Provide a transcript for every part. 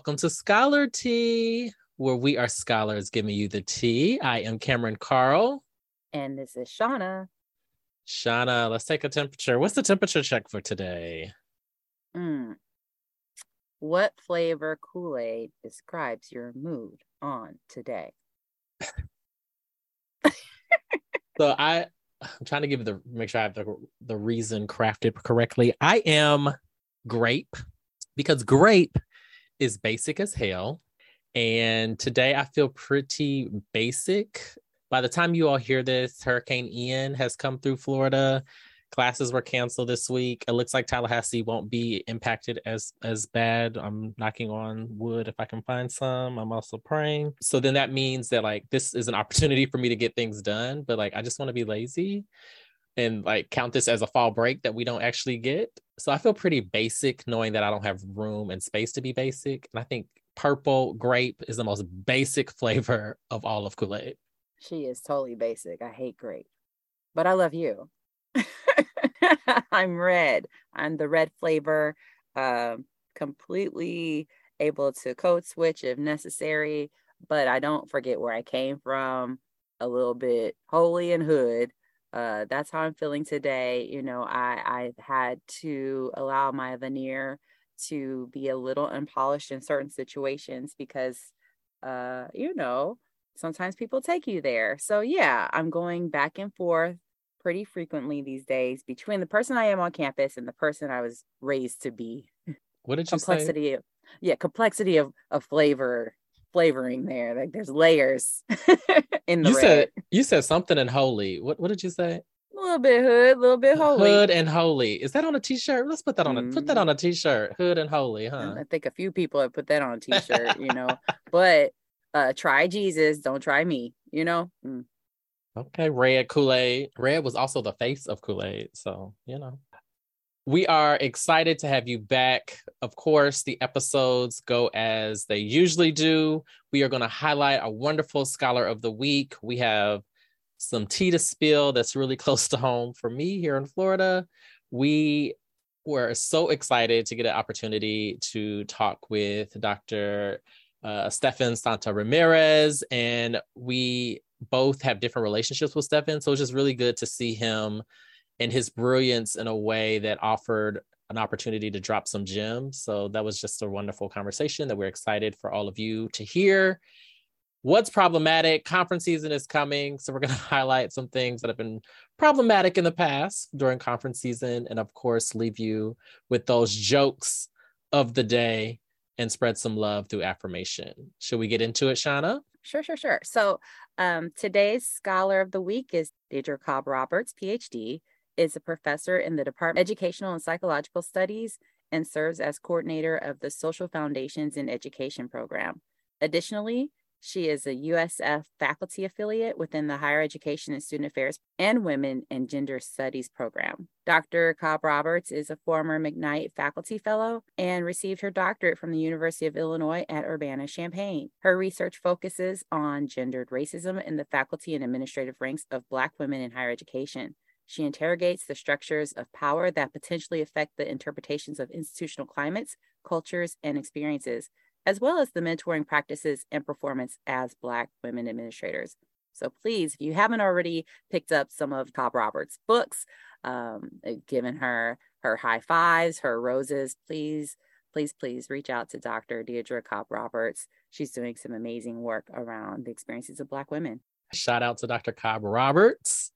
welcome to Scholar Tea, where we are scholars giving you the tea. I am Cameron Carl. And this is Shauna. Shauna, let's take a temperature. What's the temperature check for today? Mm. What flavor Kool Aid describes your mood on today? so I, I'm trying to give the make sure I have the the reason crafted correctly. I am grape because grape is basic as hell. And today I feel pretty basic. By the time you all hear this, Hurricane Ian has come through Florida. Classes were canceled this week. It looks like Tallahassee won't be impacted as as bad. I'm knocking on wood if I can find some. I'm also praying. So then that means that like this is an opportunity for me to get things done, but like I just want to be lazy and like count this as a fall break that we don't actually get. So I feel pretty basic knowing that I don't have room and space to be basic. And I think purple grape is the most basic flavor of all of Kool Aid. She is totally basic. I hate grape, but I love you. I'm red. I'm the red flavor, um, completely able to code switch if necessary, but I don't forget where I came from. A little bit holy and hood, uh, that's how I'm feeling today. You know, I I had to allow my veneer to be a little unpolished in certain situations because, uh, you know, sometimes people take you there. So yeah, I'm going back and forth pretty frequently these days between the person I am on campus and the person I was raised to be. What did you complexity say? Of, yeah, complexity of, of flavor flavoring there. Like there's layers in the you red. said you said something in holy. What what did you say? A little bit hood, a little bit holy. Hood and holy. Is that on a t-shirt? Let's put that on a mm. put that mm-hmm. on a t-shirt. Hood and holy, huh? I think a few people have put that on a t-shirt, you know. But uh try Jesus, don't try me, you know. Mm. Okay, red Kool-Aid. Red was also the face of Kool-Aid, so you know. We are excited to have you back. Of course, the episodes go as they usually do. We are going to highlight a wonderful scholar of the week. We have some tea to spill that's really close to home for me here in Florida. We were so excited to get an opportunity to talk with Dr. Uh, Stefan Santa Ramirez, and we both have different relationships with Stefan. So it's just really good to see him and his brilliance in a way that offered an opportunity to drop some gems. So that was just a wonderful conversation that we're excited for all of you to hear. What's problematic? Conference season is coming. So we're going to highlight some things that have been problematic in the past during conference season. And of course, leave you with those jokes of the day and spread some love through affirmation. Should we get into it, Shauna? Sure, sure, sure. So um, today's scholar of the week is Deirdre Cobb Roberts, PhD, is a professor in the Department of Educational and Psychological Studies and serves as coordinator of the Social Foundations in Education program. Additionally, she is a USF faculty affiliate within the Higher Education and Student Affairs and Women and Gender Studies program. Dr. Cobb Roberts is a former McKnight faculty fellow and received her doctorate from the University of Illinois at Urbana Champaign. Her research focuses on gendered racism in the faculty and administrative ranks of Black women in higher education. She interrogates the structures of power that potentially affect the interpretations of institutional climates, cultures, and experiences, as well as the mentoring practices and performance as Black women administrators. So please, if you haven't already picked up some of Cobb Roberts' books, um, uh, given her her high fives, her roses, please, please, please reach out to Dr. Deirdre Cobb Roberts. She's doing some amazing work around the experiences of Black women. Shout out to Dr. Cobb Roberts.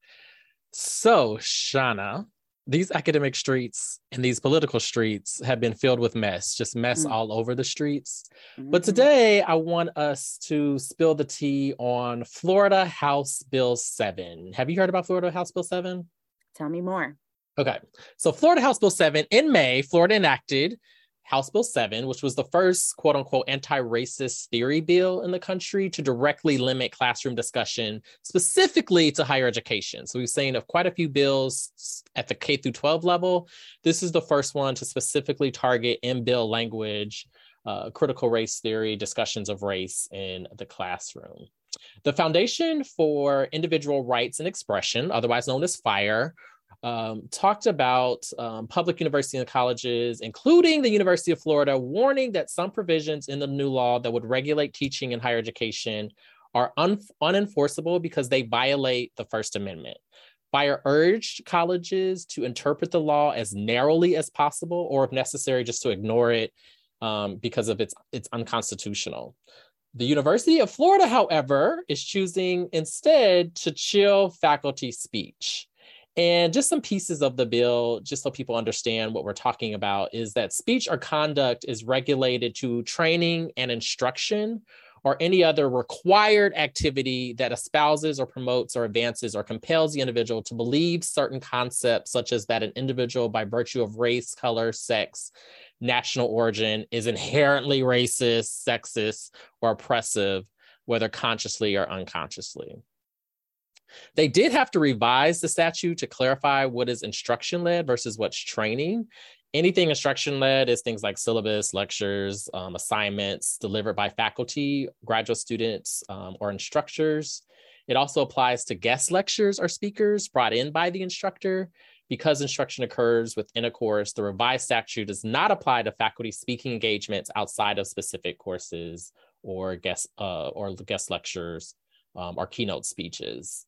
So, Shauna, these academic streets and these political streets have been filled with mess, just mess mm. all over the streets. Mm-hmm. But today, I want us to spill the tea on Florida House Bill 7. Have you heard about Florida House Bill 7? Tell me more. Okay. So, Florida House Bill 7 in May, Florida enacted House Bill 7, which was the first quote unquote anti racist theory bill in the country to directly limit classroom discussion specifically to higher education. So we've seen of quite a few bills at the K through 12 level. This is the first one to specifically target in bill language, uh, critical race theory, discussions of race in the classroom. The Foundation for Individual Rights and Expression, otherwise known as FIRE, um, talked about um, public universities and colleges, including the University of Florida, warning that some provisions in the new law that would regulate teaching in higher education are un- unenforceable because they violate the First Amendment. Fire urged colleges to interpret the law as narrowly as possible, or if necessary, just to ignore it um, because of its it's unconstitutional. The University of Florida, however, is choosing instead to chill faculty speech. And just some pieces of the bill, just so people understand what we're talking about, is that speech or conduct is regulated to training and instruction or any other required activity that espouses or promotes or advances or compels the individual to believe certain concepts, such as that an individual, by virtue of race, color, sex, national origin, is inherently racist, sexist, or oppressive, whether consciously or unconsciously. They did have to revise the statute to clarify what is instruction led versus what's training anything instruction led is things like syllabus, lectures, um, assignments delivered by faculty, graduate students, um, or instructors. It also applies to guest lectures or speakers brought in by the instructor. Because instruction occurs within a course, the revised statute does not apply to faculty speaking engagements outside of specific courses or guest uh, or guest lectures um, or keynote speeches.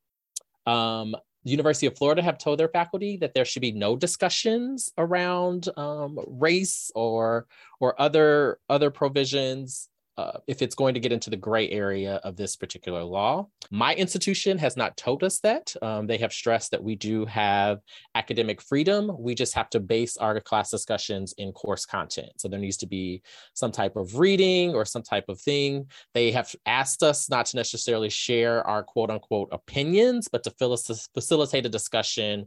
Um, the University of Florida have told their faculty that there should be no discussions around um, race or or other other provisions uh, if it's going to get into the gray area of this particular law. My institution has not told us that. Um, they have stressed that we do have academic freedom. We just have to base our class discussions in course content. So there needs to be some type of reading or some type of thing. They have asked us not to necessarily share our quote unquote opinions, but to facilitate a discussion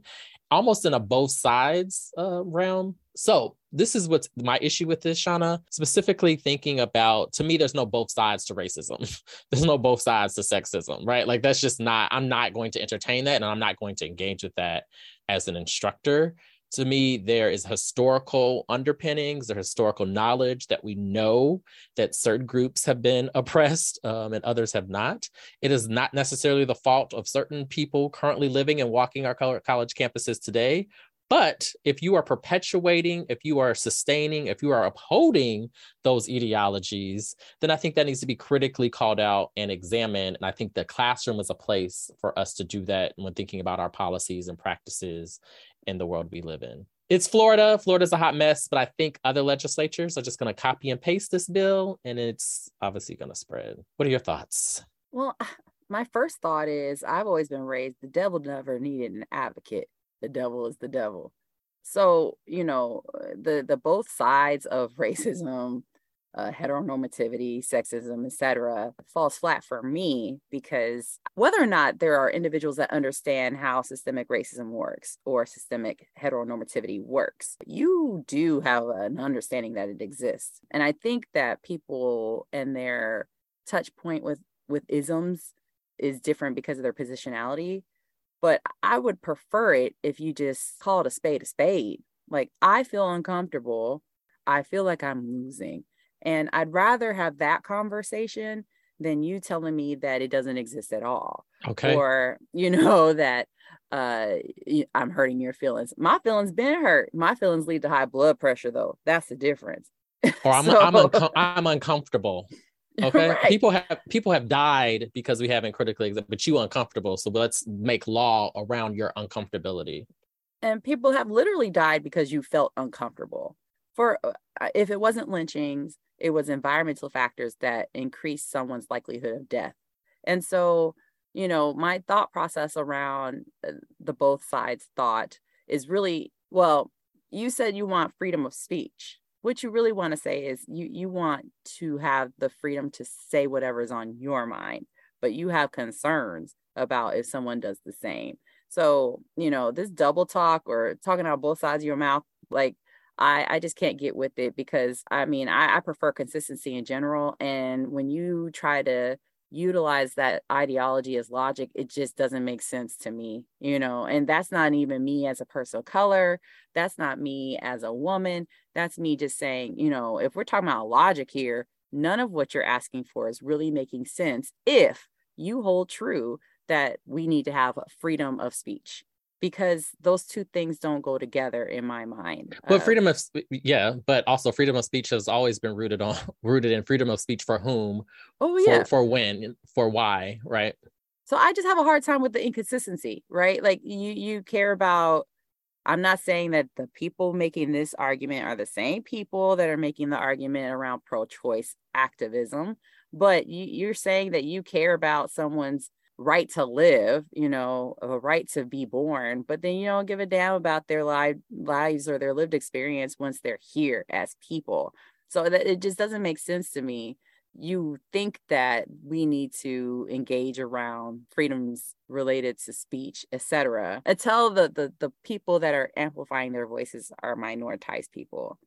almost in a both sides uh, realm. So this is what's my issue with this, Shauna. Specifically thinking about, to me, there's no both sides to racism. there's no both sides to sexism, right? Like that's just not. I'm not going to entertain that, and I'm not going to engage with that as an instructor to me there is historical underpinnings there historical knowledge that we know that certain groups have been oppressed um, and others have not. It is not necessarily the fault of certain people currently living and walking our college campuses today but if you are perpetuating, if you are sustaining, if you are upholding those ideologies, then I think that needs to be critically called out and examined. And I think the classroom is a place for us to do that when thinking about our policies and practices in the world we live in. It's Florida. Florida's a hot mess, but I think other legislatures are just going to copy and paste this bill and it's obviously going to spread. What are your thoughts? Well, my first thought is I've always been raised the devil never needed an advocate. The devil is the devil. So, you know, the the both sides of racism uh, heteronormativity, sexism, etc., falls flat for me because whether or not there are individuals that understand how systemic racism works or systemic heteronormativity works, you do have an understanding that it exists. And I think that people and their touch point with with isms is different because of their positionality. But I would prefer it if you just call it a spade a spade. Like I feel uncomfortable. I feel like I'm losing and I'd rather have that conversation than you telling me that it doesn't exist at all. Okay. Or, you know, that uh I'm hurting your feelings. My feelings been hurt. My feelings lead to high blood pressure though. That's the difference. Or I'm so... I'm, unco- I'm uncomfortable. Okay. Right. People have people have died because we haven't critically but you uncomfortable. So let's make law around your uncomfortability. And people have literally died because you felt uncomfortable. For uh, if it wasn't lynchings, it was environmental factors that increased someone's likelihood of death. And so, you know, my thought process around uh, the both sides thought is really well, you said you want freedom of speech. What you really want to say is you you want to have the freedom to say whatever is on your mind, but you have concerns about if someone does the same. So, you know, this double talk or talking out both sides of your mouth, like I, I just can't get with it because I mean, I, I prefer consistency in general. And when you try to utilize that ideology as logic, it just doesn't make sense to me, you know. And that's not even me as a person of color. That's not me as a woman. That's me just saying, you know, if we're talking about logic here, none of what you're asking for is really making sense if you hold true that we need to have freedom of speech. Because those two things don't go together in my mind. But uh, freedom of yeah, but also freedom of speech has always been rooted on rooted in freedom of speech for whom, oh yeah, for, for when, for why, right? So I just have a hard time with the inconsistency, right? Like you you care about I'm not saying that the people making this argument are the same people that are making the argument around pro-choice activism, but you, you're saying that you care about someone's right to live, you know, a right to be born, but then you don't give a damn about their li- lives or their lived experience once they're here as people. So that it just doesn't make sense to me. You think that we need to engage around freedoms related to speech, etc. Until the, the the people that are amplifying their voices are minoritized people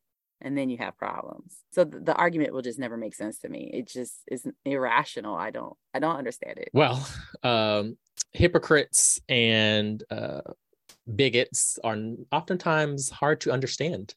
and then you have problems so the, the, argument will just never make sense to me it just is irrational i don't i don't understand it well um hypocrites and uh bigots are oftentimes hard to understand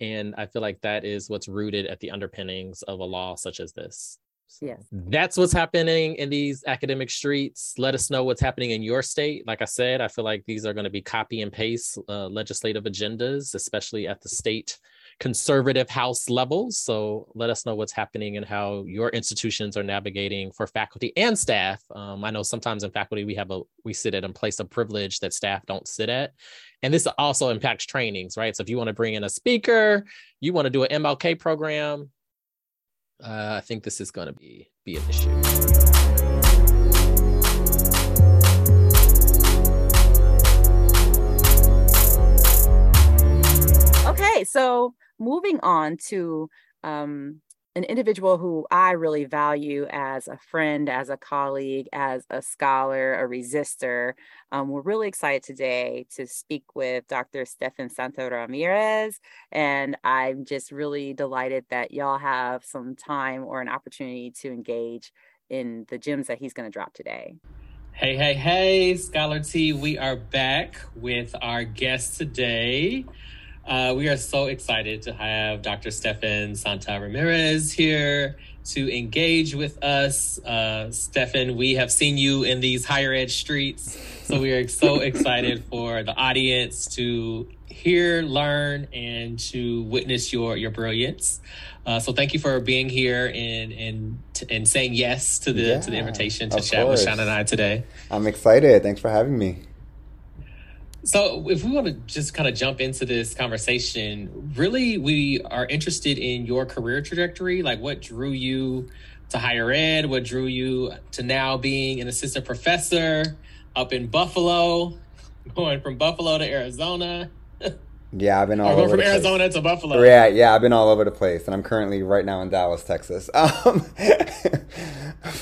and i feel like that is what's rooted at the underpinnings of a law such as this so yes. That's what's happening in these academic streets. Let us know what's happening in your state. Like I said, I feel like these are going to be copy and paste uh, legislative agendas, especially at the state conservative house levels. So let us know what's happening and how your institutions are navigating for faculty and staff. Um, I know sometimes in faculty we have a we sit at a place of privilege that staff don't sit at, and this also impacts trainings, right? So if you want to bring in a speaker, you want to do an MLK program, uh, I think this is going to be be an issue. Okay, so moving on to um, an individual who I really value as a friend, as a colleague, as a scholar, a resistor. Um, we're really excited today to speak with Dr. Stephan Santa Ramirez. And I'm just really delighted that y'all have some time or an opportunity to engage in the gems that he's going to drop today. Hey, hey, hey, Scholar Tea, we are back with our guest today. Uh, we are so excited to have Dr. Stephan Santa Ramirez here to engage with us. Uh, Stephan, we have seen you in these higher ed streets, so we are so excited for the audience to hear, learn, and to witness your your brilliance. Uh, so thank you for being here and and and saying yes to the yeah, to the invitation to chat course. with Sean and I today. I'm excited. Thanks for having me. So, if we want to just kind of jump into this conversation, really, we are interested in your career trajectory. Like, what drew you to higher ed? What drew you to now being an assistant professor up in Buffalo, going from Buffalo to Arizona? Yeah, I've been all over from Arizona place. to Buffalo. Yeah, yeah, I've been all over the place, and I'm currently right now in Dallas, Texas. Um,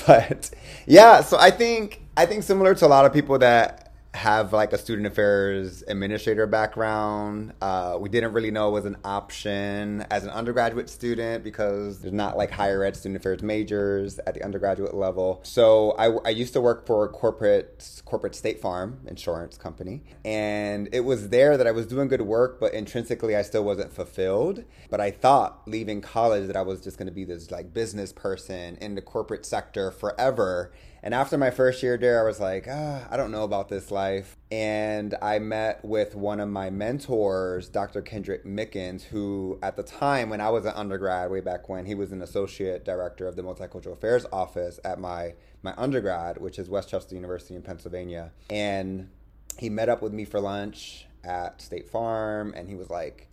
but yeah, so I think I think similar to a lot of people that have like a student affairs administrator background. Uh, we didn't really know it was an option as an undergraduate student because there's not like higher ed student affairs majors at the undergraduate level. So I, I used to work for a corporate corporate State Farm insurance company, and it was there that I was doing good work, but intrinsically I still wasn't fulfilled. But I thought leaving college that I was just going to be this like business person in the corporate sector forever and after my first year there, I was like, ah, I don't know about this life. And I met with one of my mentors, Dr. Kendrick Mickens, who at the time when I was an undergrad, way back when, he was an associate director of the multicultural affairs office at my my undergrad, which is West Chester University in Pennsylvania. And he met up with me for lunch at State Farm, and he was like,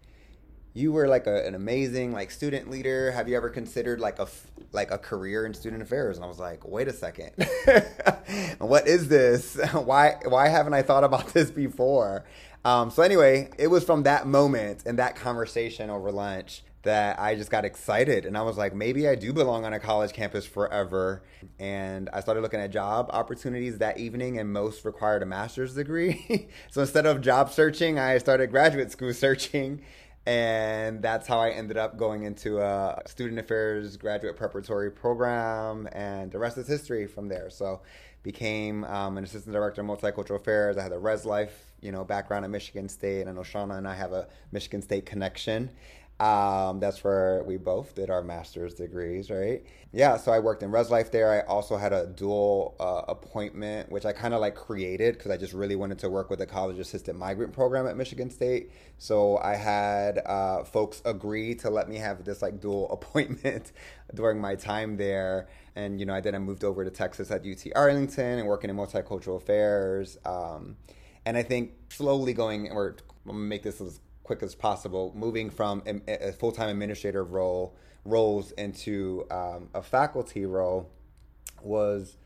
you were like a, an amazing like student leader. Have you ever considered like a like a career in student affairs? And i was like wait a second. What is this? Why why haven't i thought about this before? Um, so anyway it was from that moment and that conversation over lunch that I just got excited. And I was like, maybe I do belong on a college campus forever. And I started looking at job opportunities that evening, and most required a master's degree. so instead of job searching, I started graduate school searching and that's how I ended up going into a student affairs graduate preparatory program, and the rest is history from there. So, became um, an assistant director of multicultural affairs. I had a res life, you know, background at Michigan State. and know Shauna and I have a Michigan State connection. Um, that's where we both did our master's degrees, right? Yeah, so I worked in Res Life there. I also had a dual uh, appointment, which I kind of like created because I just really wanted to work with the college assistant migrant program at Michigan State. So I had uh, folks agree to let me have this like dual appointment during my time there. And, you know, I then I moved over to Texas at UT Arlington and working in multicultural affairs. Um, and I think slowly going, or I'm gonna make this as quick as possible, moving from a, full time administrative role roles into um, a faculty role was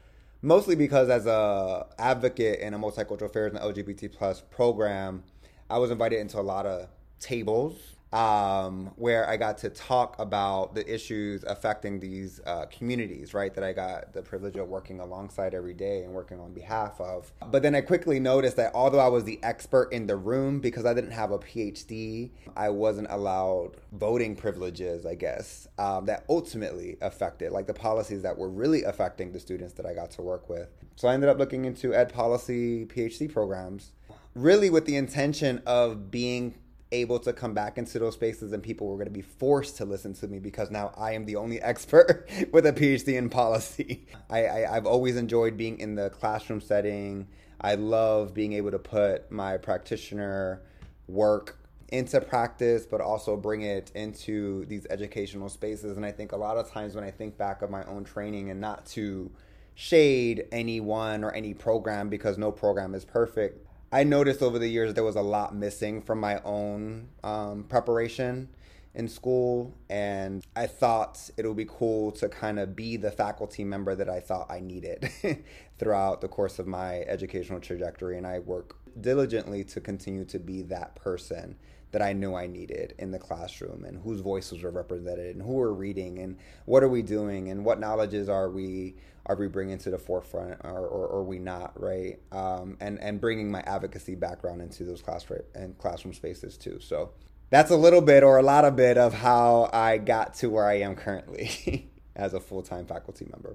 mostly because as a advocate in a multicultural affairs and LGBT plus program, I was invited into a lot of tables um, where I got to talk about the issues affecting these uh, communities, right? That I got the privilege of working alongside every day and working on behalf of. But then I quickly noticed that although I was the expert in the room, because I didn't have a PhD, I wasn't allowed voting privileges, I guess, um, that ultimately affected, like the policies that were really affecting the students that I got to work with. So I ended up looking into ed policy PhD programs, really with the intention of being able to come back into those spaces and people were going to be forced to listen to me because now I am the only expert with a PhD in policy. I, I, have always enjoyed being in the classroom setting. I love being able to put my practitioner work into practice, but also bring it into these educational spaces. And I think a lot of times when I think back of my own training and not to shade anyone or any program because no program is perfect, I noticed over the years there was a lot missing from my own um, preparation in school, and I thought it would be cool to kind of be the faculty member that I thought I needed throughout the course of my educational trajectory. And I work diligently to continue to be that person that I knew I needed in the classroom and whose voices were represented and who we're reading and what are we doing and what knowledges are we are we bringing to the forefront or, or, or we not right? Um, and and bringing my advocacy background into those classroom and classroom spaces too. So that's a little bit or a lot of bit of how I got to where I am currently as a full-time faculty member.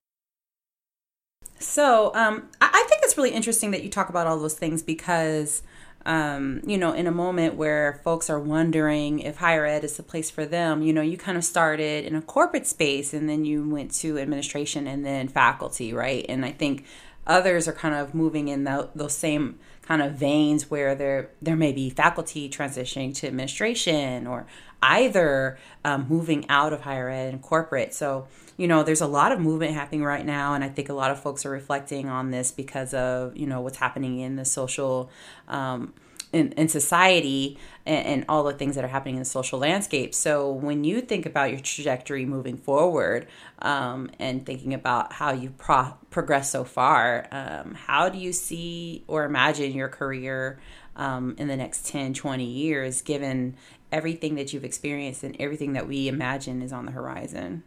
So um, I think it's really interesting that you talk about all those things because um, you know, in a moment where folks are wondering if higher ed is the place for them, you know, you kind of started in a corporate space and then you went to administration and then faculty, right? And I think others are kind of moving in the, those same kind of veins where there there may be faculty transitioning to administration or either um, moving out of higher ed and corporate. So you know, there's a lot of movement happening right now, and I think a lot of folks are reflecting on this because of you know what's happening in the social. Um, in, in society and, and, all the things that are happening in the social landscape. So when you think about your trajectory moving forward um, and thinking about how you've pro- progressed so far, um, how do you see or imagine your career um, in the next 10, 20 years, given everything that you've experienced and everything that we imagine is on the horizon?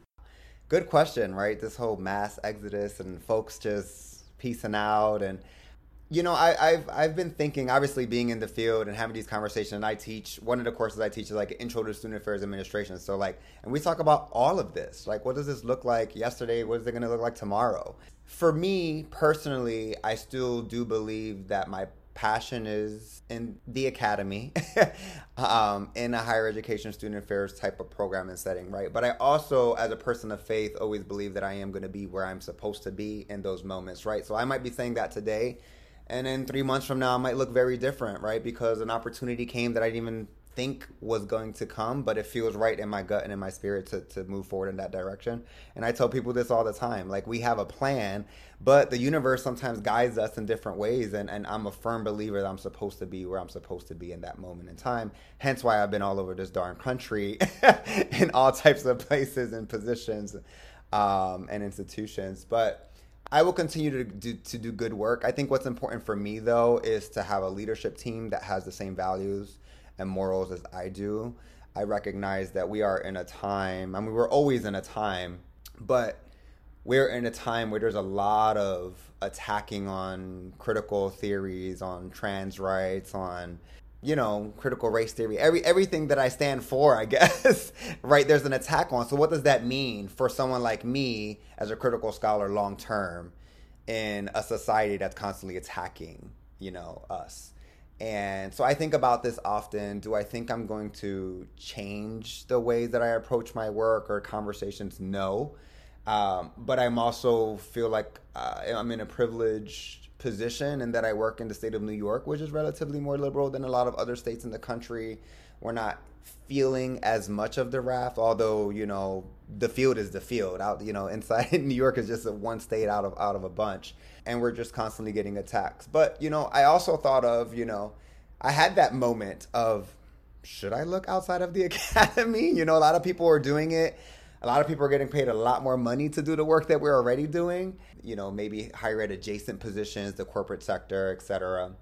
good question, right? This whole mass exodus and folks just piecing out and you know, I, have I've been thinking, obviously, being in the field and having these conversations. And I teach one of the courses I teach is like Intro to Student Affairs Administration. So, like, and we talk about all of this. Like, what does this look like yesterday? What is it going to look like tomorrow? For me personally, I still do believe that my passion is in the academy, um, in a higher education student affairs type of program and setting, right? But I also, as a person of faith, always believe that I am going to be where I'm supposed to be in those moments, right? So I might be saying that today, and then three months from now, it might look very different, right? Because an opportunity came that I didn't even think was going to come, but it feels right in my gut and in my spirit to, to move forward in that direction. And I tell people this all the time like, we have a plan, but the universe sometimes guides us in different ways. And, and I'm a firm believer that I'm supposed to be where I'm supposed to be in that moment in time. Hence why I've been all over this darn country in all types of places and positions um, and institutions. But I will continue to do, to do good work. I think what's important for me, though, is to have a leadership team that has the same values and morals as I do, I recognize that we are in a time, I mean, we're always in a time, but we're in a time where there's a lot of attacking on critical theories, on trans rights, on you know, critical race theory, every everything that I stand for, I guess, right? There's an attack on. So what does that mean for someone like me as a critical scholar long term in a society that's constantly attacking, you know, us? And so I think about this often. Do I think I'm going to change the way that I approach my work or conversations? No. Um, but I'm also feel like uh, I'm in a privileged position and that I work in the state of New York, which is relatively more liberal than a lot of other states in the country. We're not feeling as much of the wrath, although you know the field is the field. Out, you know, inside New York is just a one state out of out of a bunch, and we're just constantly getting attacks. But you know, I also thought of you know, I had that moment of should I look outside of the academy? You know, a lot of people are doing it. A lot of people are getting paid a lot more money to do the work that we're already doing. You know, maybe higher ed adjacent positions, the corporate sector, etc.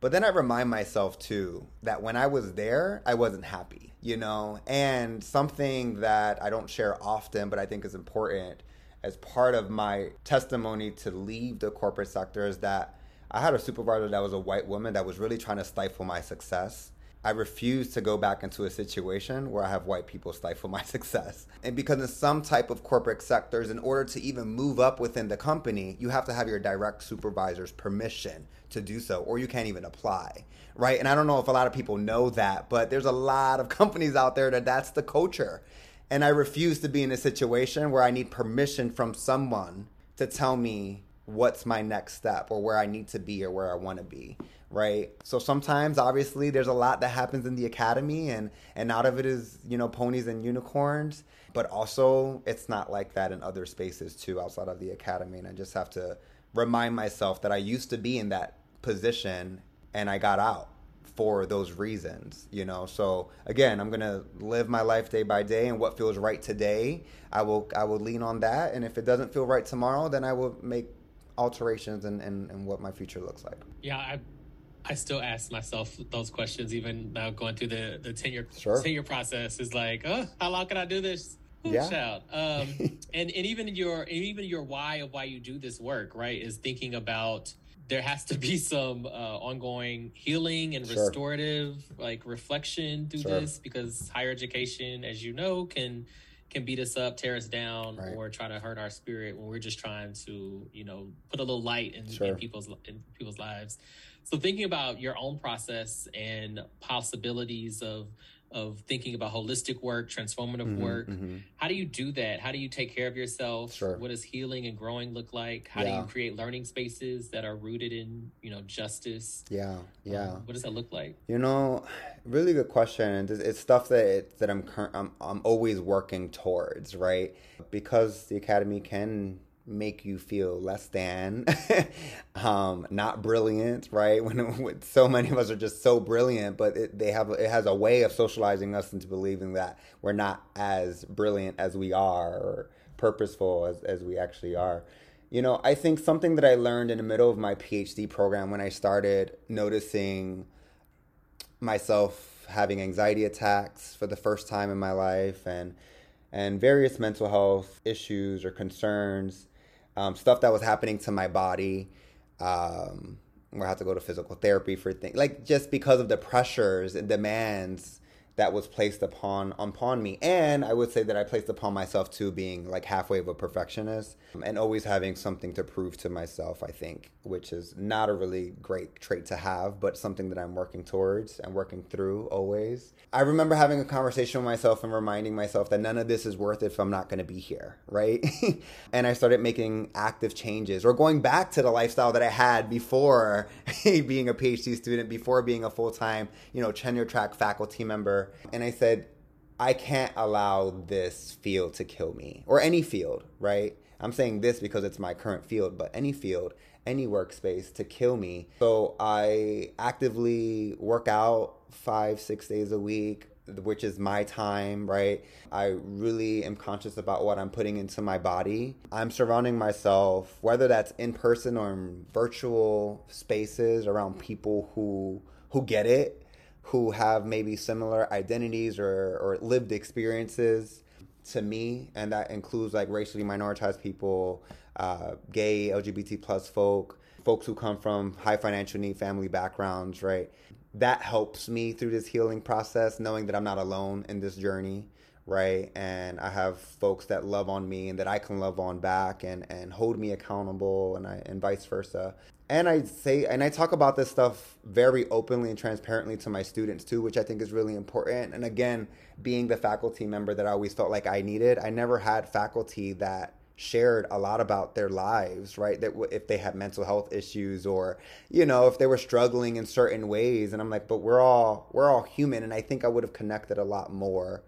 But then I remind myself too that when I was there, I wasn't happy, you know? And something that I don't share often, but I think is important as part of my testimony to leave the corporate sector is that I had a supervisor that was a white woman that was really trying to stifle my success. I refuse to go back into a situation where I have white people stifle my success. And because in some type of corporate sectors, in order to even move up within the company, you have to have your direct supervisor's permission to do so, or you can't even apply, right? And I don't know if a lot of people know that, but there's a lot of companies out there that that's the culture. And I refuse to be in a situation where I need permission from someone to tell me what's my next step or where I need to be or where I want to be right? So sometimes obviously there's a lot that happens in the academy and and out of it is you know ponies and unicorns but also it's not like that in other spaces too outside of the academy. And i just have to remind myself that i used to be in that position and i got out for those reasons you know so again i'm gonna live my life day by day and what feels right today i will i will lean on that and if it doesn't feel right tomorrow then i will make alterations and and, and what my future looks like yeah i I still ask myself those questions even now going through the the tenure sure. tenure process is like, oh, how long can I do this? Ooh, yeah. Shout. Um, and and even your even your why of why you do this work, right, is thinking about there has to be some uh, ongoing healing and sure. restorative like reflection through sure. this because higher education, as you know, can can beat us up, tear us down, right. or try to hurt our spirit when we're just trying to, you know, put a little light in, sure. in people's in people's lives. So thinking about your own process and possibilities of of thinking about holistic work, transformative mm-hmm, work. Mm-hmm. How do you do that? How do you take care of yourself? Sure. What does healing and growing look like? How yeah. do you create learning spaces that are rooted in, you know, justice? Yeah, yeah. Um, what does that look like? You know, really good question. It's stuff that it, that I'm, I'm I'm always working towards, right? Because the academy can make you feel less than, um, not brilliant, right? When, when, so many of us are just so brilliant, but it, they have it has a way of socializing us into believing that we're not as brilliant as we are or purposeful as, as we actually are. You know, I think something that I learned in the middle of my PhD program when I started noticing myself having anxiety attacks for the first time in my life and and various mental health issues or concerns um, stuff that was happening to my body. Um, where I had to go to physical therapy for things like just because of the pressures and demands that was placed upon upon me. And i would say that i placed upon myself too being like halfway of a perfectionist and always having something to prove to myself i think which is not a really great trait to have but something that i'm working towards and working through always. I remember having a conversation with myself and reminding myself that none of this is worth it if i'm not going to be here right? And i started making active changes or going back to the lifestyle that i had before being a phd student before being a full-time you know tenure track faculty member and I said, I can't allow this field to kill me or any field, right? I'm saying this because it's my current field, but any field, any workspace to kill me. So I actively work out five, six days a week, which is my time, right? I really am conscious about what I'm putting into my body. I'm surrounding myself, whether that's in person or in virtual spaces around people who who get it who have maybe similar identities or, or lived experiences to me, and that includes like racially minoritized people, uh, gay, LGBT plus folk, folks who come from high financial need family backgrounds, right? That helps me through this healing process, knowing that I'm not alone in this journey, right? And I have folks that love on me and that I can love on back and, and hold me accountable and I and vice versa. And I say and I talk about this stuff very openly and transparently to my students too, which I think is really important. And again, being the faculty member that I always felt like I needed, I never had faculty that shared a lot about their lives, right? That if they had mental health issues or, you know, if they were struggling in certain ways. And I'm like, but we're all we're all human, and I think I would have connected a lot more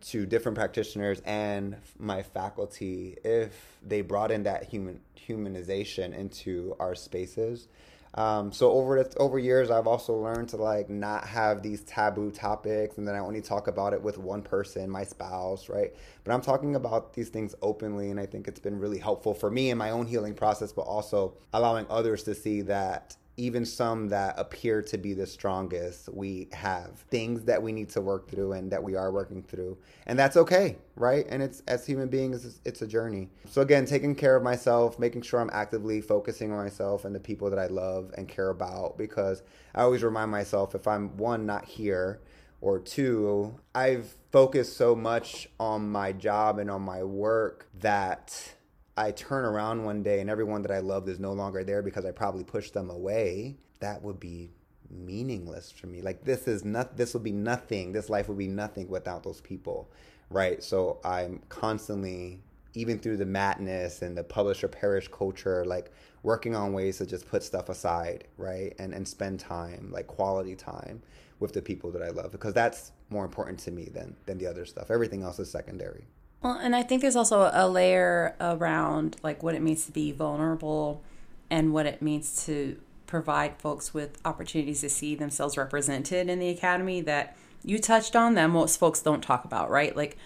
to different practitioners and my faculty if they brought in that human humanization into our spaces. Um, so over the, over years, I've also learned to like not have these taboo topics, and then I only talk about it with one person, my spouse, right? But I'm talking about these things openly, and I think it's been really helpful for me in my own healing process, but also allowing others to see that even some that appear to be the strongest, we have things that we need to work through and that we are working through. And that's okay, right? And it's as human beings, it's a journey. So again, taking care of myself, making sure I'm actively focusing on myself and the people that I love and care about because I always remind myself if I'm one not here or two, I've focused so much on my job and on my work that I turn around one day and everyone that I loved is no longer there because I probably pushed them away, that would be meaningless for me. Like this is not this will be nothing. This life would be nothing without those people. Right? So I'm constantly even through the madness and the publisher perish culture, like working on ways to just put stuff aside, right? And and spend time, like quality time with the people that I love because that's more important to me than than the other stuff. Everything else is secondary. Well, and I think there's also a layer around like what it means to be vulnerable and what it means to provide folks with opportunities to see themselves represented in the academy that you touched on that most folks don't talk about, right? Like,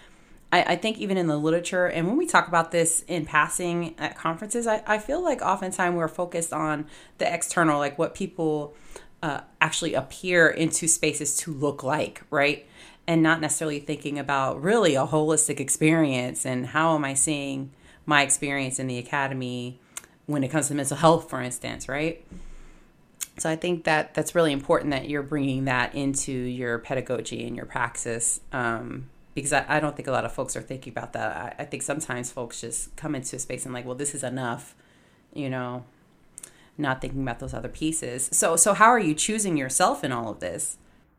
I, I think even in the literature, and when we talk about this in passing at conferences, I, I feel like oftentimes we're focused on the external, like what people uh, actually appear into spaces to look like, right? And not necessarily thinking about really a holistic experience and how am I seeing my experience in the academy when it comes to mental health, for instance, right? So I think that that's really important that you're bringing that into your pedagogy and your praxis, um, because I, I, don't think a lot of folks are thinking about that. I, I think sometimes folks just come into a space and like, well, this is enough, you know, not thinking about those other pieces. So so how are you choosing yourself in all of this?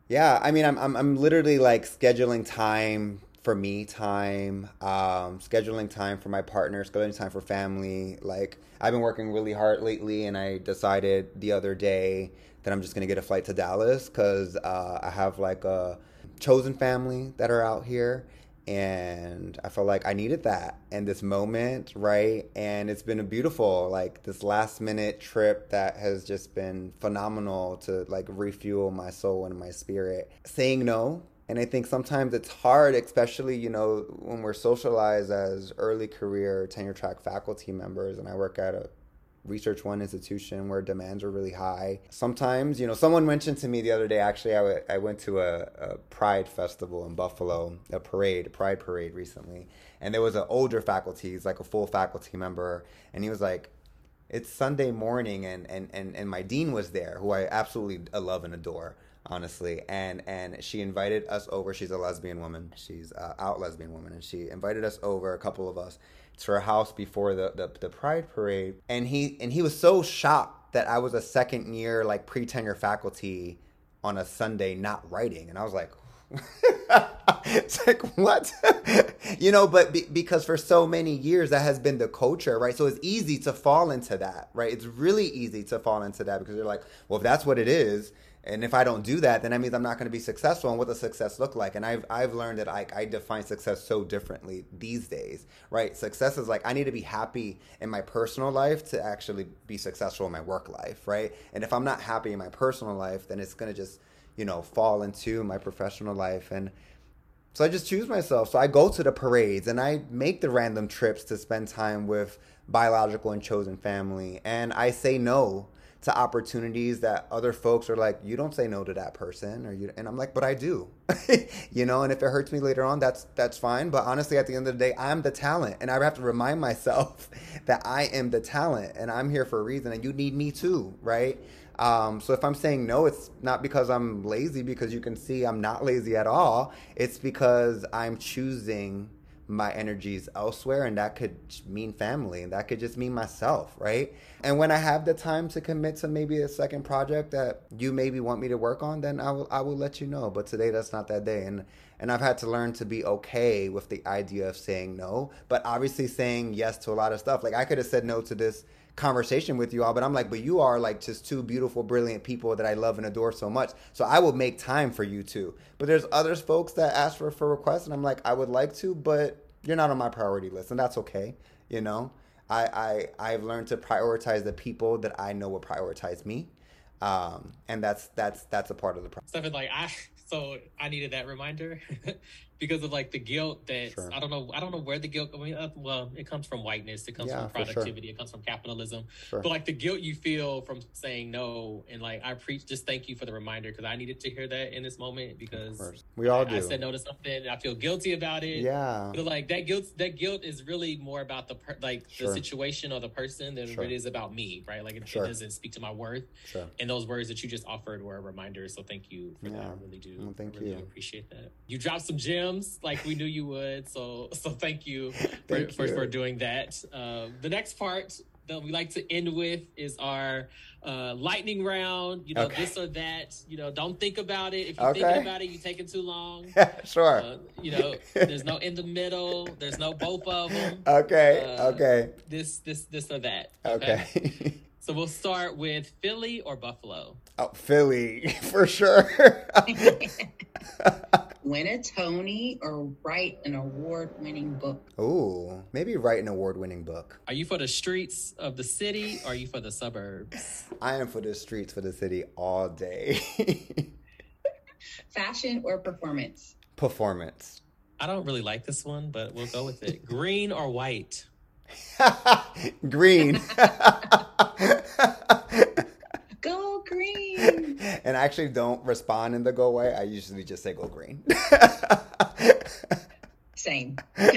Yeah, I mean, I'm I'm, I'm literally like scheduling time for me time, um, scheduling time for my partner, scheduling time for family. Like I've been working really hard lately, and I decided the other day that I'm just gonna get a flight to Dallas because uh, I have like a chosen family that are out here, and I felt like I needed that in this moment, right? And it's been a beautiful, like this last minute trip that has just been phenomenal to like refuel my soul and my spirit. Saying no. And I think sometimes it's hard, especially, you know, when we're socialized as early career tenure track faculty members. And I work at a research one institution where demands are really high. Sometimes, you know, someone mentioned to me the other day, actually, I, w- I went to a, a Pride festival in Buffalo, a parade, a Pride parade recently. And there was an older faculty, he's like a full faculty member. And he was like, it's Sunday morning and, and, and, and my dean was there, who I absolutely uh, love and adore honestly and and she invited us over she's a lesbian woman she's a out lesbian woman and she invited us over a couple of us to her house before the, the, the pride parade. And he and he was so shocked that i was a second year like pre-tenure faculty on a sunday not writing. And i was like it's like what? You know but be, because for so many years that has been the culture right? So it's easy to fall into that right? It's really easy to fall into that because you're like well if that's what it is and if I don't do that, then that means I'm not going to be successful. And what does success look like? And I've I've learned that I, I define success so differently these days, right? Success is like I need to be happy in my personal life to actually be successful in my work life, right? And if I'm not happy in my personal life, then it's going to just you know fall into my professional life and. So I just choose myself. So I go to the parades and I make the random trips to spend time with biological and chosen family. And I say no to opportunities that other folks are like, you don't say no to that person, or you, and I'm like, but I do, you know. And if it hurts me later on, that's that's fine. But honestly, at the end of the day, I'm the talent, and I have to remind myself that I am the talent, and I'm here for a reason, and you need me too, right? Um, so if I'm saying no, it's not because I'm lazy, because you can see I'm not lazy at all. It's because I'm choosing my energies elsewhere and that could mean family and that could just mean myself right? And when i have the time to commit to maybe a second project that you maybe want me to work on then i will i will let you know but today that's not that day. And and i've had to learn to be okay with the idea of saying no but obviously saying yes to a lot of stuff. Like i could have said no to this conversation with you all, but I'm like, but you are like just two beautiful, brilliant people that I love and adore so much. So I will make time for you too. But there's others folks that ask for for requests, and I'm like, I would like to, but you're not on my priority list, and that's okay. You know, I I I've learned to prioritize the people that I know will prioritize me, um, and that's that's that's a part of the process. Stuff like I so I needed that reminder because of like the guilt that sure. I don't know I don't know where the guilt I mean uh, well it comes from whiteness it comes yeah, from productivity sure. it comes from capitalism. Sure. but like the guilt you feel from saying no and like I preach just thank you for the reminder because I needed to hear that in this moment because we all I, do. I said no to something and I feel guilty about it. Yeah. But like that guilt that guilt is really more about the per, like the situation or the person than it is about me right? Like it, it, doesn't speak to my worth. And those words that you just offered were a reminder so thank you for yeah. that I really do well, thank I really you. appreciate that. You dropped some gems gems like we knew you would. So so thank you for, thank for, you. for, doing that. Uh, the next part that we like to end with is our uh, lightning round. You know, okay. this or that. You know, don't think about it. If you're okay. thinking about it, you're taking too long. sure. Uh, you know, there's no in the middle. There's no both of them. Okay. Uh, okay. This this this or that. Okay. okay. so we'll start with Philly or Buffalo. Oh, Philly for sure win a Tony or write an award winning book? Oh, maybe write an award winning book. Are you for the streets of the city or are you for the suburbs? I am for the streets for the city all day. Fashion or performance? Performance. I don't really like this one, but we'll go with it. Green or white? Green. green. and I actually don't respond in the go away. I usually just say go green. Same.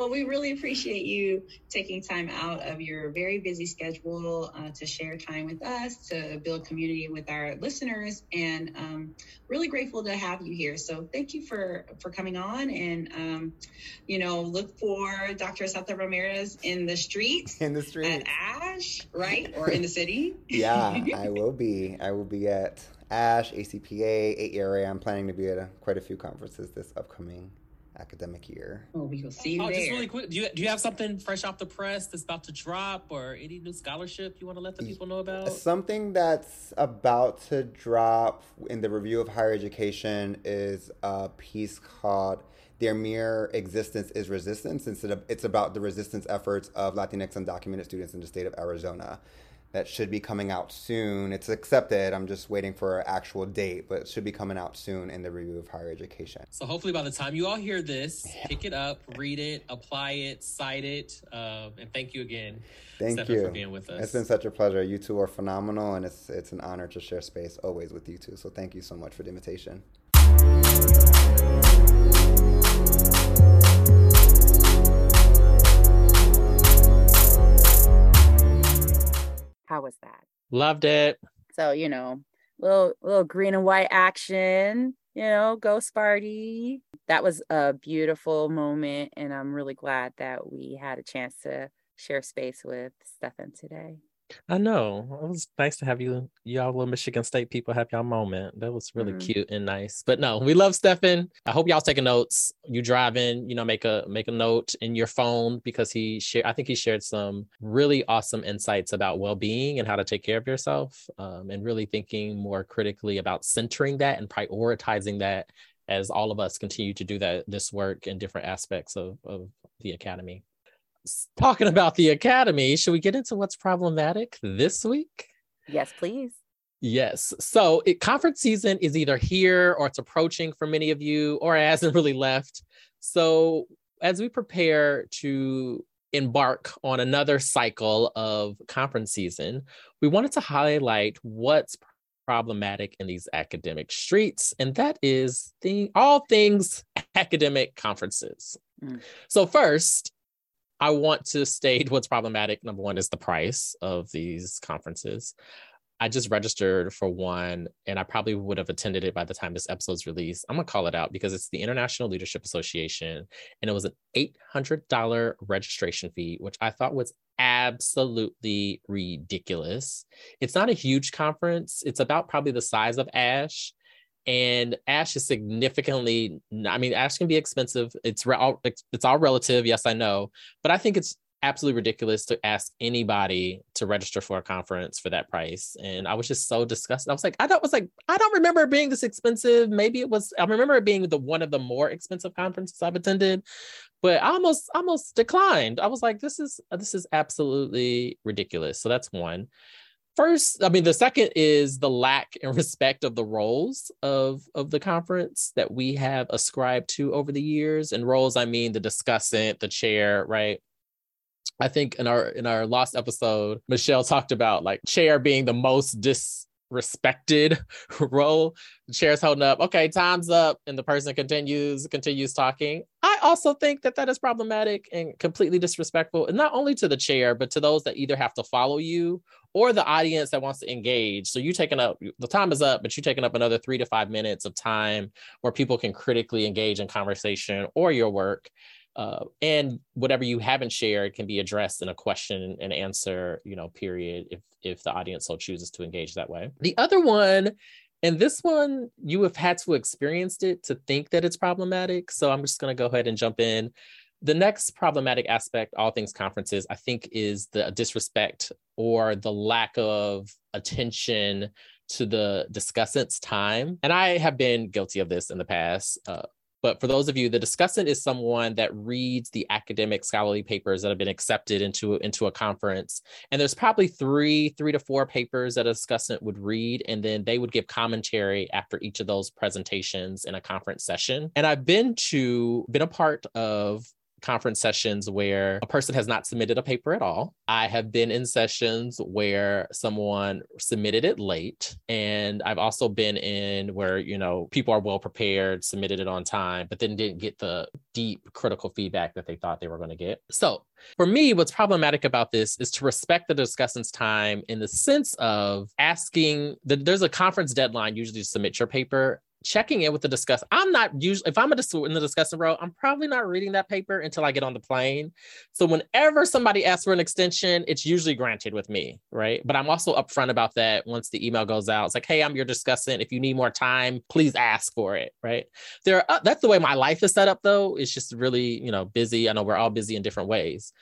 Well, we really appreciate you taking time out of your very busy schedule uh, to share time with us, to build community with our listeners, and um, really grateful to have you here. So thank you for for coming on, and um, you know, look for Dr. Santa-Ramirez in the streets, in the street at ASHE, right, or in the city. yeah, I will be. I will be at ASHE, ACPA, AERA. I'm planning to be at a, quite a few conferences this upcoming academic year. Oh, we will see you oh, there. Just really quick, do you do you have something fresh off the press that's about to drop, or any new scholarship you want to let the people know about? Something that's about to drop in the review of higher education is a piece called "Their Mere Existence Is Resistance." Instead of it's about the resistance efforts of Latinx undocumented students in the state of Arizona that should be coming out soon. It's accepted. I'm just waiting for an actual date, but it should be coming out soon in the review of higher education. So hopefully by the time you all hear this, yeah. pick it up, read it, apply it, cite it, uh, and thank you again. Thank Stephen, you for being with us. It's been such a pleasure. You two are phenomenal, and it's it's an honor to share space always with you two. So thank you so much for the invitation. Loved it. So, you know, little little green and white action, you know, go Sparty. That was a beautiful moment and I'm really glad that we had a chance to share space with Stefan today. I know. It was nice to have you, y'all little Michigan State people have y'all moment. That was really mm-hmm. cute and nice. But no, we love Stefan. I hope y'all taking notes. You driving, you know, make a make a note in your phone because he shared. I think he shared some really awesome insights about well being and how to take care of yourself, um, and really thinking more critically about centering that and prioritizing that as all of us continue to do that this work in different aspects of of the academy talking about the academy, should we get into what's problematic this week? Yes, please. Yes. So it, conference season is either here or it's approaching for many of you, or it hasn't really left. So as we prepare to embark on another cycle of conference season, we wanted to highlight what's problematic in these academic streets, and that is the all things academic conferences. Mm. So first, I want to state what's problematic. Number one is the price of these conferences. I just registered for one and I probably would have attended it by the time this episode's released. I'm gonna call it out because it's the International Leadership Association and it was an $800 registration fee, which I thought was absolutely ridiculous. It's not a huge conference, it's about probably the size of ASHE. And ASHE is significantly, I mean, ASHE can be expensive. It's all, it's all relative. Yes, I know. But I think it's absolutely ridiculous to ask anybody to register for a conference for that price. And I was just so disgusted. I was like, I don't was like, I don't remember being this expensive. Maybe it was, I remember it being the one of the more expensive conferences I've attended, but I almost almost declined. I was like, this is this is absolutely ridiculous. So that's one. First, I mean, the second is the lack and respect of the roles of of the conference that we have ascribed to over the years. And roles, I mean the discussant, the chair, right? I think in our in our last episode, Michelle talked about like chair being the most disrespected role. The chair's holding up. Okay, time's up, and the person continues continues talking. I also think that that is problematic and completely disrespectful, and not only to the chair, but to those that either have to follow you or the audience that wants to engage. So you taking up the time is up, but you're taking up another three to five minutes of time where people can critically engage in conversation or your work uh, and whatever you haven't shared can be addressed in a question and answer you know period if if the audience so chooses to engage that way. The other one and this one you have had to experience it to think that it's problematic. So i'm just going to go ahead and jump in. The next problematic aspect all things conferences i think is the disrespect or the lack of attention to the discussant's time. And i have been guilty of this in the past uh, but for those of you, the discussant is someone that reads the academic scholarly papers that have been accepted into, into a conference. And there's probably three, three to four papers that a discussant would read, and then they would give commentary after each of those presentations in a conference session. And I've been to, been a part of conference sessions where a person has not submitted a paper at all. I have been in sessions where someone submitted it late. And I've also been in where, you know, people are well prepared, submitted it on time, but then didn't get the deep critical feedback that they thought they were going to get. So for me, what's problematic about this is to respect the discussant's time in the sense of asking that there's a conference deadline usually to submit your paper checking in with the discuss. I'm not usually if I'm a dis- in the discussing row, I'm probably not reading that paper until I get on the plane. So whenever somebody asks for an extension, it's usually granted with me, right? But I'm also upfront about that once the email goes out. It's like, hey, I'm your discussant. If you need more time, please ask for it, right? There, are, uh, that's the way my life is set up, though. It's just really, you know, busy. I know we're all busy in different ways.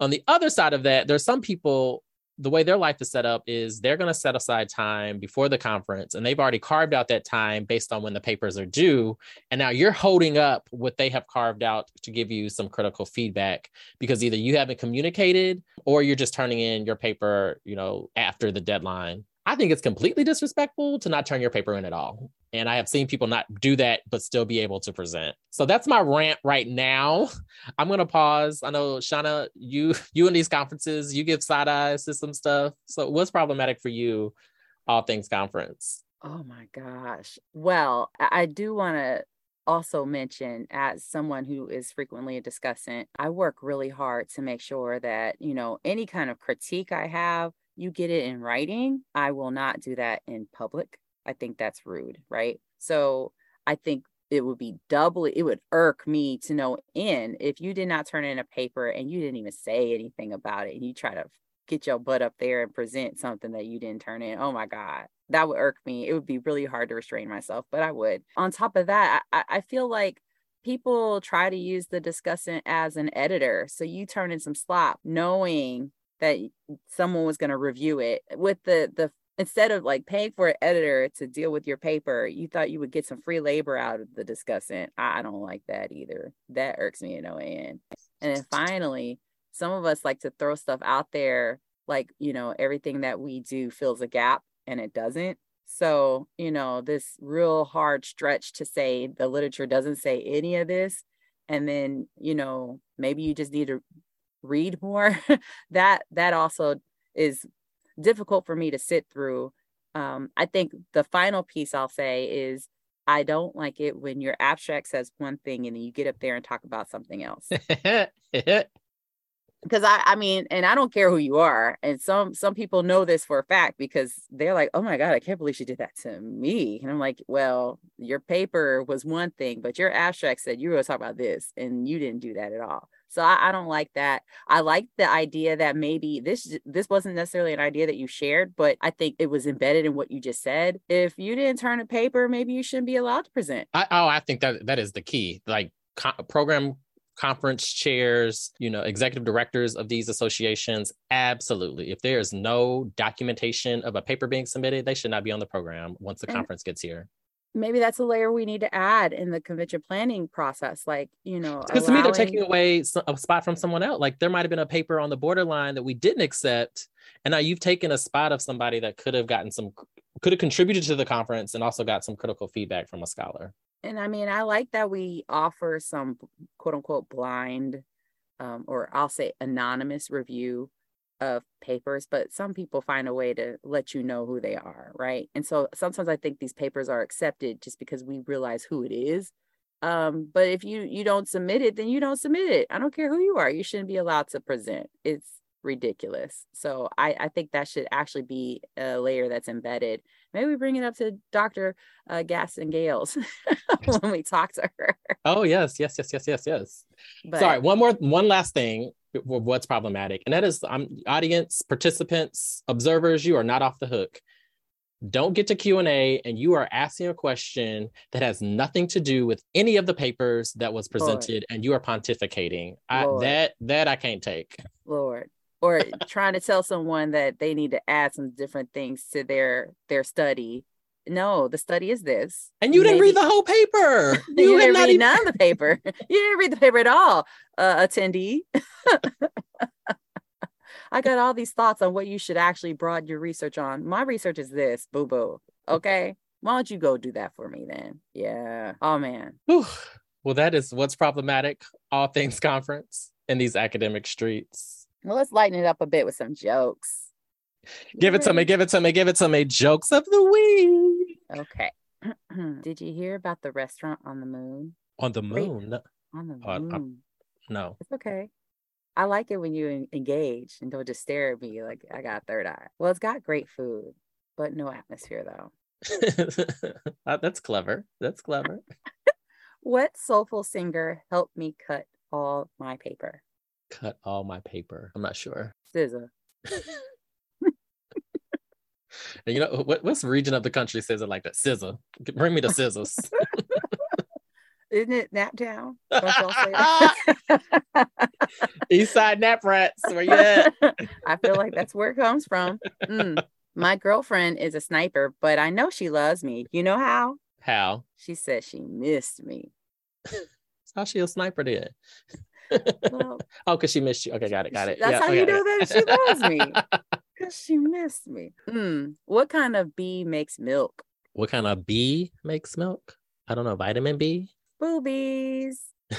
On the other side of that, there's some people the way their life is set up is they're going to set aside time before the conference and they've already carved out that time based on when the papers are due and now you're holding up what they have carved out to give you some critical feedback because either you haven't communicated or you're just turning in your paper you know after the deadline I think it's completely disrespectful to not turn your paper in at all. And I have seen people not do that, but still be able to present. So that's my rant right now. I'm gonna pause. I know Shauna, you you in these conferences, you give side eyes to some stuff. So what's problematic for you, all things conference? Oh my gosh. Well, I do want to also mention as someone who is frequently a discussant, I work really hard to make sure that, you know, any kind of critique I have you get it in writing. I will not do that in public. I think that's rude, right? So I think it would be doubly, it would irk me to know in if you did not turn in a paper and you didn't even say anything about it and you try to get your butt up there and present something that you didn't turn in. Oh my God, that would irk me. It would be really hard to restrain myself, but I would. On top of that, I, I feel like people try to use the discussant as an editor. So you turn in some slop knowing that someone was going to review it with the the instead of like paying for an editor to deal with your paper you thought you would get some free labor out of the discussant. I don't like that either. That irks me in no end. And then finally some of us like to throw stuff out there like you know everything that we do fills a gap and it doesn't. So you know this real hard stretch to say the literature doesn't say any of this and then you know maybe you just need to read more. That that also is difficult for me to sit through. Um, i think the final piece i'll say is i don't like it when your abstract says one thing and then you get up there and talk about something else. Because I, I mean, and I don't care who you are, and some some people know this for a fact because they're like, oh my god, I can't believe she did that to me, and I'm like, well, your paper was one thing, but your abstract said you were going to talk about this, and you didn't do that at all. So I, I don't like that. I like the idea that maybe this this wasn't necessarily an idea that you shared, but I think it was embedded in what you just said. If you didn't turn a paper, maybe you shouldn't be allowed to present. I, oh, I think that that is the key. Like co- program conference chairs, you know, executive directors of these associations, absolutely. If there is no documentation of a paper being submitted, they should not be on the program once the and conference gets here. Maybe that's a layer we need to add in the convention planning process. Like, you know, because allowing... to me, they're taking away a spot from someone else. Like, there might have been a paper on the borderline that we didn't accept. And now you've taken a spot of somebody that could have gotten some, could have contributed to the conference and also got some critical feedback from a scholar and I mean, I like that we offer some quote unquote blind um, or I'll say anonymous review of papers, but some people find a way to let you know who they are, right? And so sometimes I think these papers are accepted just because we realize who it is. Um, but if you you don't submit it, then you don't submit it. I don't care who you are. You shouldn't be allowed to present. It's ridiculous. So I, I think that should actually be a layer that's embedded. Maybe we bring it up to Dr. Uh, Gaston Gayles when we talk to her. Oh yes, yes, yes, yes, yes, yes. But, Sorry, one more, one last thing. What's problematic, and that is, I'm um, audience participants, observers. You are not off the hook. Don't get to Q and A, and you are asking a question that has nothing to do with any of the papers that was presented, Lord. and you are pontificating. I, that that I can't take. Lord, or trying to tell someone that they need to add some different things to their their study. No the study is this. And you Maybe, didn't read the whole paper. You, you didn't read even... none of the paper. You didn't read the paper at all uh, attendee. I got all these thoughts on what you should actually broaden your research on. My research is this boo boo okay? Why don't you go do that for me then? Yeah. Oh man. Whew. well that is what's problematic all things conference in these academic streets well, let's lighten it up a bit with some jokes. Give it to me, give it to me, give it to me. Jokes of the week. Okay. Did you hear about the restaurant on the moon? On the moon? Wait, on the moon. Uh, no. It's okay. I like it when you engage and don't just stare at me like I got third eye. Well, it's got great food, but no atmosphere though. Uh, that's clever. That's clever. what soulful singer helped me cut all my paper? Cut all my paper. I'm not sure. Scissor. and you know what? What's region of the country says it like that? Scissor. Bring me the scissors. Isn't it nap Naptown? East Side Nap Rats. Where you at? I feel like that's where it comes from. Mm. My girlfriend is a sniper, but I know she loves me. You know how? How? She said she missed me. how she a sniper then? Well, oh, because she missed you. Okay, got it, got it. That's yeah, how okay, you know that she loves me. Because she missed me. Mm. What kind of bee makes milk? What kind of bee makes milk? I don't know. Vitamin B? Boobies.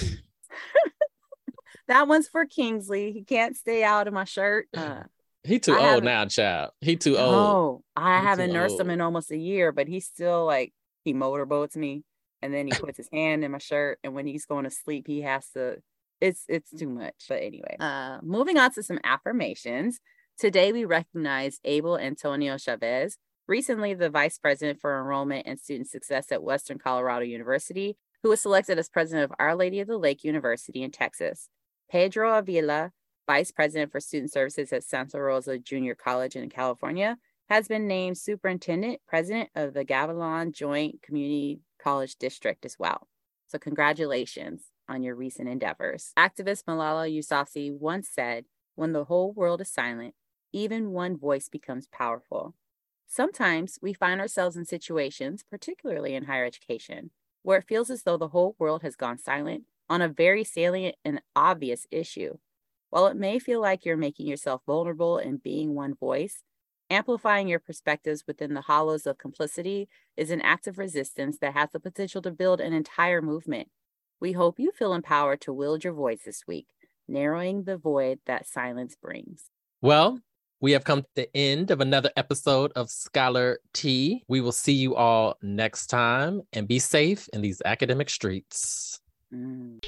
that one's for Kingsley. He can't stay out of my shirt. Uh, he too I old now, child. He too old. Oh, I he haven't nursed old. him in almost a year, but he's still like he motorboats me, and then he puts his hand in my shirt, and when he's going to sleep, he has to it's it's too much. But anyway, uh, moving on to some affirmations. Today we recognize Abel Antonio Chavez, recently the vice president for enrollment and student success at Western Colorado University, who was selected as president of Our Lady of the Lake University in Texas. Pedro Avila, vice president for student services at Santa Rosa Junior College in California, has been named superintendent president of the Gavilan Joint Community College District as well. So, congratulations on your recent endeavors. Activist Malala Yousafzai once said, When the whole world is silent, even one voice becomes powerful. Sometimes we find ourselves in situations, particularly in higher education, where it feels as though the whole world has gone silent on a very salient and obvious issue. While it may feel like you're making yourself vulnerable in being one voice, amplifying your perspectives within the hollows of complicity is an act of resistance that has the potential to build an entire movement we hope you feel empowered to wield your voice this week. narrowing the void that silence brings. Well, we have come to the end of another episode of Scholar Tea. We will see you all next time and be safe in these academic streets. Mm.